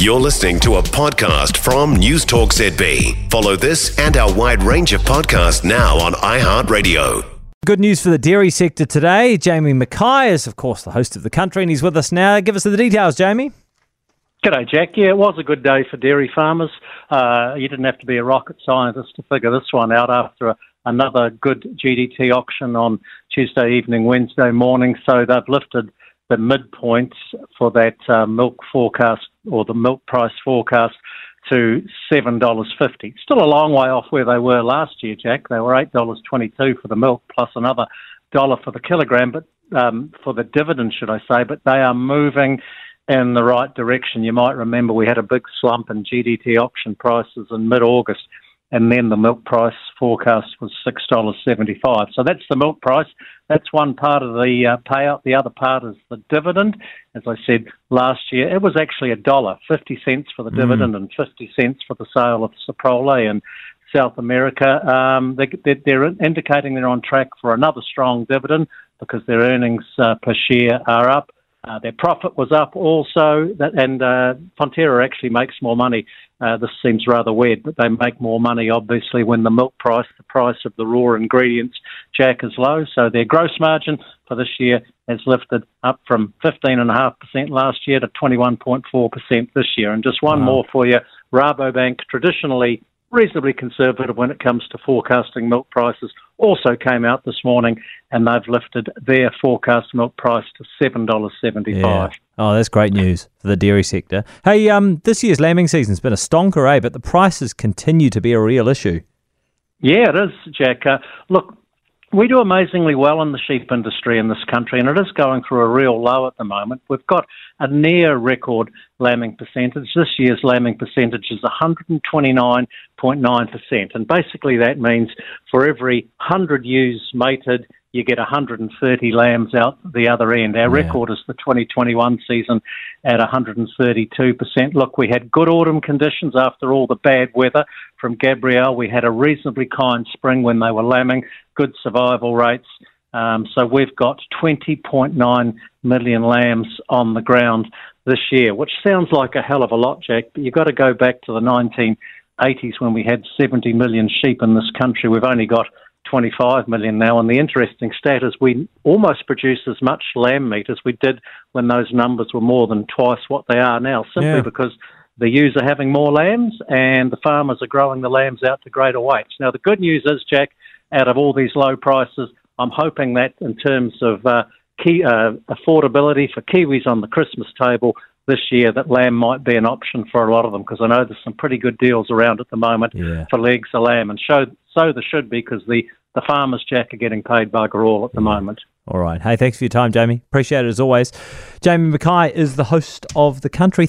You're listening to a podcast from News Talk ZB. Follow this and our wide range of podcasts now on iHeartRadio. Good news for the dairy sector today. Jamie Mackay is, of course, the host of the country, and he's with us now. Give us the details, Jamie. G'day, Jack. Yeah, it was a good day for dairy farmers. Uh, you didn't have to be a rocket scientist to figure this one out after a, another good GDT auction on Tuesday evening, Wednesday morning. So they've lifted the midpoint for that uh, milk forecast or the milk price forecast to seven dollars fifty. Still a long way off where they were last year, Jack. They were eight dollars twenty two for the milk plus another dollar for the kilogram, but um, for the dividend, should I say? But they are moving in the right direction. You might remember we had a big slump in GDT auction prices in mid August and then the milk price forecast was six dollars seventy five. So that's the milk price. That's one part of the uh, payout. The other part is the dividend. As I said last year, it was actually a dollar fifty cents for the mm. dividend and fifty cents for the sale of Soprole in South America. Um, they, they're indicating they're on track for another strong dividend because their earnings uh, per share are up. Uh, their profit was up also, that, and uh, Fonterra actually makes more money. Uh, this seems rather weird, but they make more money obviously when the milk price, the price of the raw ingredients, Jack, is low. So their gross margin for this year has lifted up from 15.5% last year to 21.4% this year. And just one wow. more for you Rabobank, traditionally reasonably conservative when it comes to forecasting milk prices, also came out this morning and they've lifted their forecast milk price to seven dollars seventy five. Yeah. Oh, that's great news for the dairy sector. Hey, um, this year's lambing season's been a stonker, eh? But the prices continue to be a real issue. Yeah, it is, Jack. Uh, look, we do amazingly well in the sheep industry in this country, and it is going through a real low at the moment. We've got a near record lambing percentage. This year's lambing percentage is 129.9%, and basically that means for every 100 ewes mated, you get 130 lambs out the other end. Our yeah. record is the 2021 season at 132%. Look, we had good autumn conditions after all the bad weather from Gabrielle. We had a reasonably kind spring when they were lambing, good survival rates. Um, so we've got 20.9 million lambs on the ground this year, which sounds like a hell of a lot, Jack, but you've got to go back to the 1980s when we had 70 million sheep in this country. We've only got 25 million now. And the interesting stat is we almost produce as much lamb meat as we did when those numbers were more than twice what they are now, simply yeah. because the ewes are having more lambs and the farmers are growing the lambs out to greater weights. Now, the good news is, Jack, out of all these low prices, I'm hoping that in terms of uh, key, uh, affordability for Kiwis on the Christmas table, this year that lamb might be an option for a lot of them because I know there's some pretty good deals around at the moment yeah. for legs of lamb, and show, so there should be because the, the farmers, Jack, are getting paid bugger all at the moment. All right. Hey, thanks for your time, Jamie. Appreciate it as always. Jamie Mackay is the host of The Country.